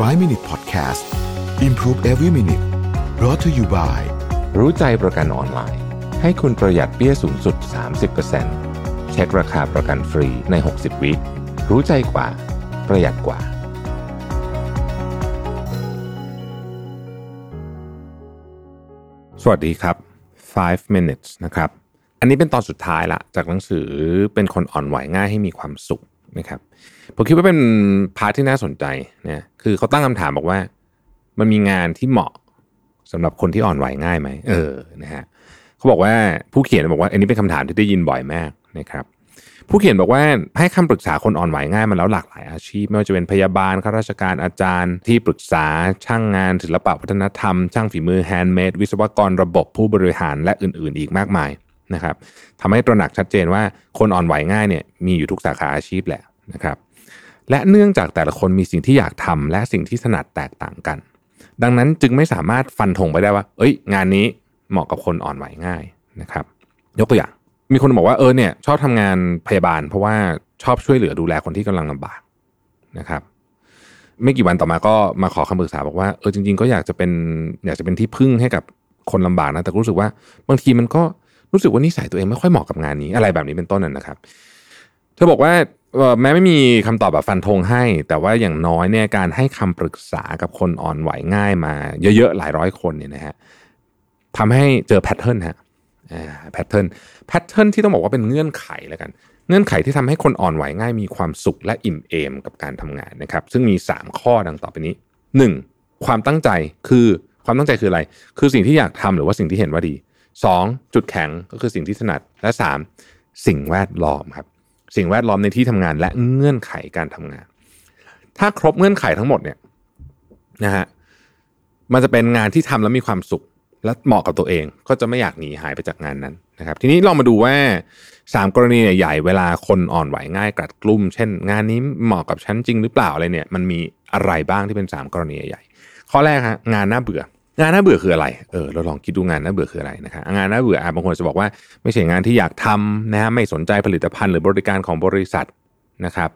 5 Minute Podcast Improve Every Minute brought to you by รู้ใจประกันออนไลน์ ให้คุณประหยัดเปี้ยสูงสุด 30%เช็คราคาประกันฟรีใน 60 วิรู้ใจกว่า ประหยัดกว่า สวัสดีครับ 5 minutes นะครับ อันนี้เป็นตอนสุดท้ายละ จากหนังสือเป็นคนอ่อนไหวง่ายให้มีความสุข นะครับผมคิดว่าเป็น part ที่น่าสนใจนะคือเขาตั้งคำถามบอกว่า มันมีงานที่เหมาะสำหรับคนที่อ่อนไหวง่ายไหมเออนะฮะเขาบอกว่าผู้เขียนบอกว่า อันนี้เป็นคำถามที่ได้ยินบ่อยมากนะครับผู้เขียนบอกว่าให้คำปรึกษาคนอ่อนไหวง่ายมาแล้วหลากหลายอาชีพ ไม่ว่าจะเป็นพยาบาลข้าราชการอาจารย์ ที่ปรึกษาช่างงานศิลปะวัฒนธรรม ช่างฝีมือ handmade วิศวกรระบบผู้บริหารและอื่น ๆ อีกมากมาย นะครับทำให้ตระหนักชัดเจนว่าคนอ่อนไหวง่ายเนี่ยมีอยู่ทุกสาขาอาชีพแหละนะครับและเนื่องจากแต่ละคนมีสิ่งที่อยากทำและสิ่งที่ถนัดแตกต่างกัน ดังนั้นจึงไม่สามารถฟันธงไปได้ว่า เอ้ย งานนี้เหมาะกับคนอ่อนไหวง่ายนะครับ ยกตัวอย่าง มีคนบอกว่าเออเนี่ยชอบทำงานพยาบาล เพราะว่าชอบช่วยเหลือดูแลคนที่กำลังลำบากนะครับ ไม่กี่วันต่อมาก็มาขอคำปรึกษาบอกว่าเออจริง ๆ ก็อยากจะเป็นอยากจะเป็นที่พึ่งให้กับคนลำบากนะแต่รู้สึกว่าบางทีมันก็ รู้สึกว่านิสัยตัวเองไม่ค่อยเหมาะกับงานนี้อะไรแบบนี้เป็นต้นนั่นนะครับ เธอบอกว่าแม้ไม่มีคำตอบแบบฟันธงให้ แต่ว่าอย่างน้อยเนี่ยการให้คำปรึกษากับคนอ่อนไหวง่ายมา เยอะๆหลายร้อยคนเนี่ยนะฮะทำให้เจอ pattern ฮะ pattern pattern ที่ต้องบอกว่าเป็นเงื่อนไขแล้วกัน เงื่อนไขที่ทำให้คนอ่อนไหวง่ายมีความสุขและอิ่มเอมกับการทำงานนะครับ ซึ่งมี 3 ข้อดังต่อไปนี้ 1. ความตั้งใจคือความตั้งใจคืออะไร คือสิ่งที่อยากทำหรือว่าสิ่งที่เห็นว่าดี 2. จุดแข็งก็คือสิ่งที่ถนัดและ 3. สิ่งแวดล้อมครับสิ่งแวดล้อมในที่ทำงานและเงื่อนไขการทำงาน ถ้าครบเงื่อนไขทั้งหมดเนี่ยนะฮะมันจะเป็นงานที่ทำแล้วมีความสุขและเหมาะกับตัวเอง ก็จะไม่อยากหนีหายไปจากงานนั้นนะครับ ทีนี้ลองมาดูว่า 3 กรณีใหญ่เวลาคนอ่อนไหวง่ายกลัดกลุ่ม เช่น งานนี้เหมาะกับฉันจริงหรือเปล่าอะไรเนี่ย มันมีอะไรบ้างที่เป็น 3 กรณีใหญ่ข้อแรกฮะงานน่าเบื่อ งานน่าเบื่อคืออะไร เออ เราลองคิดดูงานน่าเบื่อคืออะไรนะครับงานน่าเบื่ออาบางคนจะบอกว่าไม่ใช่งานที่อยากทำนะฮะ ไม่สนใจผลิตภัณฑ์หรือบริการของบริษัทนะครับ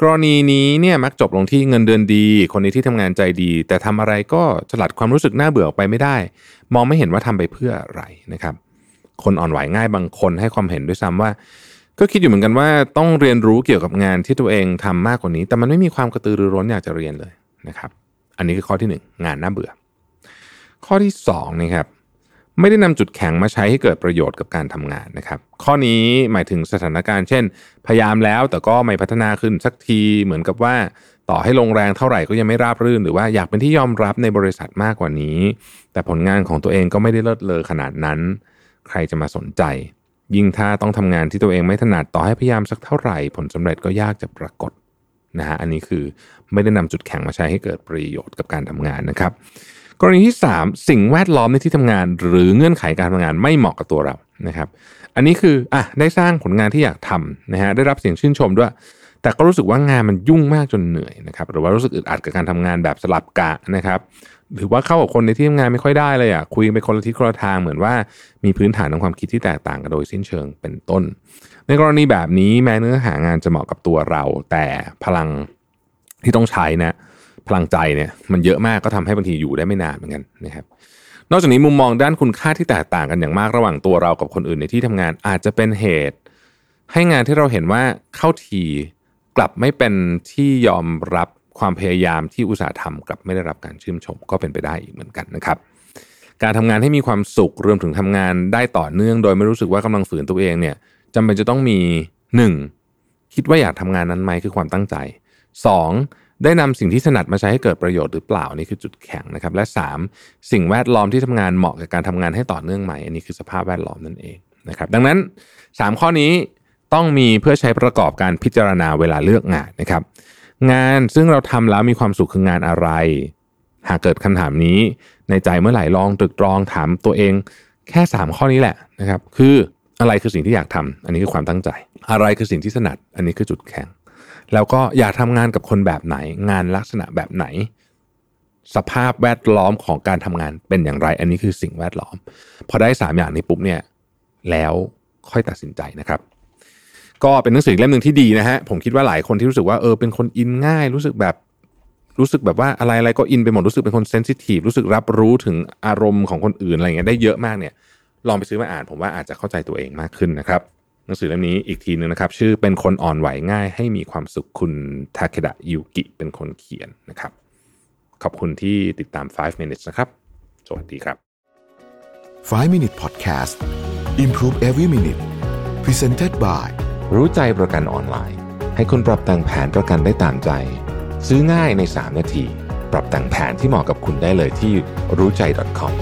กรณีนี้เนี่ยมักจบลงที่เงินเดือนดี คนนี้ที่ทำงานใจดี แต่ทำอะไรก็สลัดความรู้สึกน่าเบื่อออกไปไม่ได้ มองไม่เห็นว่าทำไปเพื่ออะไรนะครับ คนอ่อนไหวง่ายบางคนให้ความเห็นด้วยซ้ำว่า ก็คิดอยู่เหมือนกันว่าต้องเรียนรู้เกี่ยวกับงานที่ตัวเองทำมากกว่านี้ แต่มันไม่มีความกระตือรือร้นอยากจะเรียนเลยนะครับ อันนี้คือข้อที่ 1 งานน่าเบื่อ ข้อที่2นะครับไม่ได้นำจุดแข็งมาใช้ให้เกิดประโยชน์กับการทำงานนะครับ ข้อนี้หมายถึงสถานการณ์เช่น พยายามแล้วแต่ก็ไม่พัฒนาขึ้นสักทีเหมือนกับว่าต่อให้ลงแรงเท่าไหร่ก็ยังไม่ราบรื่น หรือว่าอยากเป็นที่ยอมรับในบริษัทมากกว่านี้ แต่ผลงานของตัวเองก็ไม่ได้เลิศเลอขนาดนั้น ใครจะมาสนใจ ยิ่งถ้าต้องทำงานที่ตัวเองไม่ถนัดต่อให้พยายามสักเท่าไหร่ ผลสำเร็จก็ยากจะปรากฏนะฮะอันนี้คือไม่ได้นำจุดแข็งมาใช้ให้เกิดประโยชน์กับการทำงานนะครับ กรณีที่ 3 สิ่งแวดล้อมในที่ทำงาน หรือเงื่อนไขการทำงานไม่เหมาะกับตัวเรานะครับ อันนี้คืออะได้สร้างผลงานที่อยากทำนะฮะได้รับเสียงชื่นชมด้วย แต่ก็รู้สึกว่างานมันยุ่งมากจนเหนื่อยนะครับหรือว่ารู้สึกอึดอัดกับการทำงานแบบสลับกะนะครับหรือว่าเข้ากับคนในที่ทำงานไม่ค่อยได้เลยอะคุยไปคนละทิศคนละทางเหมือนว่ามีพื้นฐานของความคิดที่แตกต่างกันโดยสิ้นเชิงเป็นต้น ในกรณีแบบนี้แม้เนื้อหางานจะเหมาะกับตัวเรา แต่พลังที่ต้องใช้นะ พลังใจเนี่ยมันเยอะมากก็ทำให้บางทีอยู่ได้ไม่นานเหมือนกันนะครับ นอกจากนี้มุมมองด้านคุณค่าที่แตกต่างกันอย่างมากระหว่างตัวเรากับคนอื่นในที่ทำงานอาจจะเป็นเหตุ ให้งานที่เราเห็นว่าเข้าทีกลับไม่เป็นที่ยอมรับความพยายามที่อุตสาห์ทำกลับไม่ได้รับการชื่นชมก็เป็นไปได้อีกเหมือนกันนะครับ การทำงานให้มีความสุขรวมถึงทำงานได้ต่อเนื่อง โดยไม่รู้สึกว่ากำลังฝืนตัวเองเนี่ยจำเป็นจะต้องมี 1. คิดว่าอยากทำงานนั้นไหมคือความตั้งใจ 2. ได้นำสิ่งที่ถนัดมาใช้ให้เกิดประโยชน์หรือเปล่านี่คือจุดแข็งนะครับ และ 3. สิ่งแวดล้อมที่ทำงานเหมาะกับการทำงานให้ต่อเนื่องไหมอันนี้คือสภาพแวดล้อมนั่นเองนะครับ ดังนั้น 3 ข้อนี้ต้องมีเพื่อใช้ประกอบการพิจารณาเวลาเลือกงานนะครับ งานซึ่งเราทำแล้วมีความสุขคืองานอะไร หากเกิดคำถามนี้ในใจเมื่อไหร่ลองตรึกตรองถามตัวเอง แค่ 3 ข้อนี้แหละนะครับ คืออะไรคือสิ่งที่อยากทำอันนี้คือความตั้งใจ อะไรคือสิ่งที่ถนัด อันนี้คือจุดแข็ง แล้วก็อยากทำงานกับคนแบบไหน งานลักษณะแบบไหน สภาพแวดล้อมของการทำงานเป็นอย่างไร อันนี้คือสิ่งแวดล้อม พอได้ 3 อย่างนี้ปุ๊บเนี่ยแล้วค่อยตัดสินใจนะครับก็เป็นหนังสือเล่มหนึ่งที่ดีนะฮะผมคิดว่าหลายคนที่รู้สึกว่าเออเป็นคนอินง่าย รู้สึกแบบรู้สึกแบบว่าอะไรอะไรก็อินไปหมดรู้สึกเป็นคนเซนซิทีฟรู้สึกรับรู้ถึงอารมณ์ของคนอื่นอะไรเงี้ยได้เยอะมากเนี่ย ลองไปซื้อมาอ่าน ผมว่าอาจจะเข้าใจตัวเองมากขึ้นนะครับ นังสือเล่มนี้อีกทีหนึ่งนะครับ ชื่อเป็นคนอ่อนไหวง่าย ให้มีความสุขคุณทาเคดะยูกิเป็นคนเขียนนะครับ ขอบคุณที่ติดตาม 5 minutes นะครับ สวัสดีครับ 5 Minute Podcast Improve Every Minute Presented by รู้ใจประกันออนไลน์ ให้คุณปรับแต่งแผนประกันได้ตามใจ ซื้อง่ายใน 3 นาที ปรับแต่งแผนที่เหมาะกับคุณได้เลยที่รู้ใจ .com